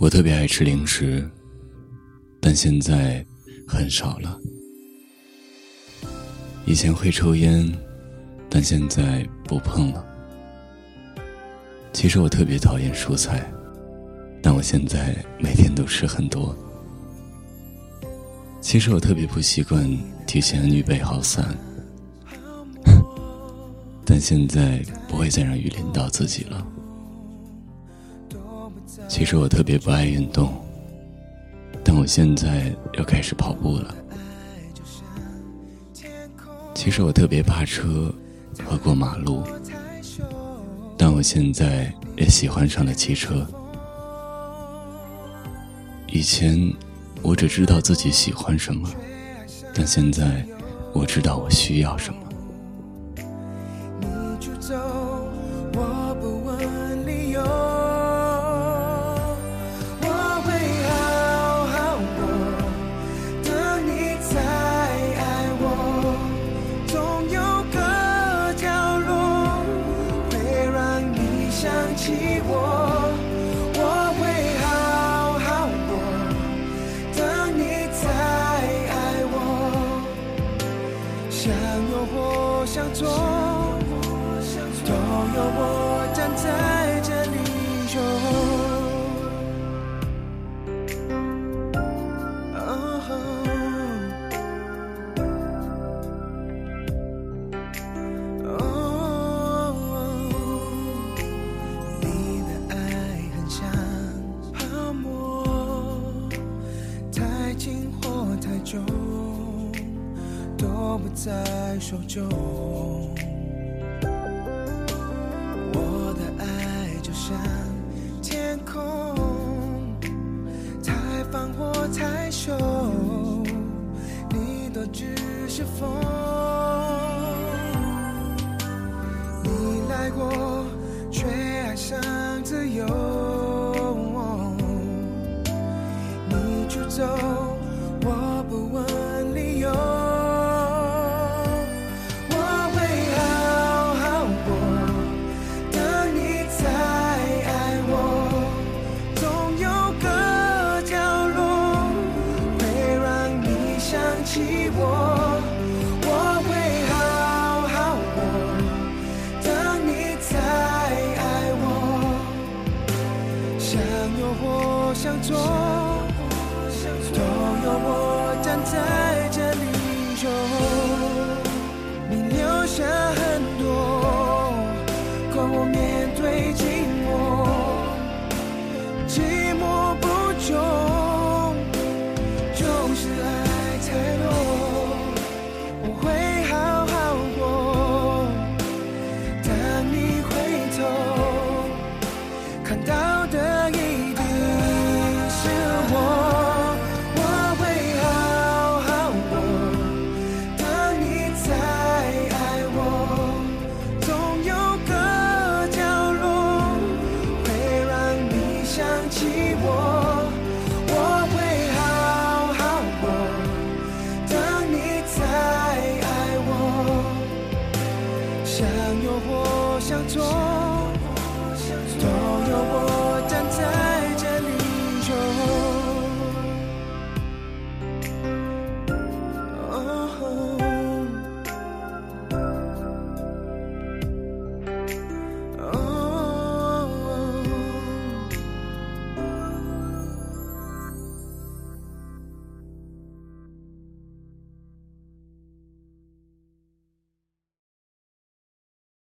我特别爱吃零食，但现在很少了。以前会抽烟，但现在不碰了。其实我特别讨厌蔬菜，但我现在每天都吃很多。其实我特别不习惯提前预备好伞，但现在不会再让雨淋到自己了。其实我特别不爱运动，但我现在要开始跑步了。其实我特别怕车和过马路，但我现在也喜欢上了骑车。以前我只知道自己喜欢什么，但现在我知道我需要什么。起我，我会好好过，等你再爱我，想有或想做。或太久。都不在手中。我的爱就像天空，太放或太收，你都只是风。你来过，却爱上向右或向左，都有我站在这里守你留下很多，够我面对寂寞，寂寞向右或向左都有我站在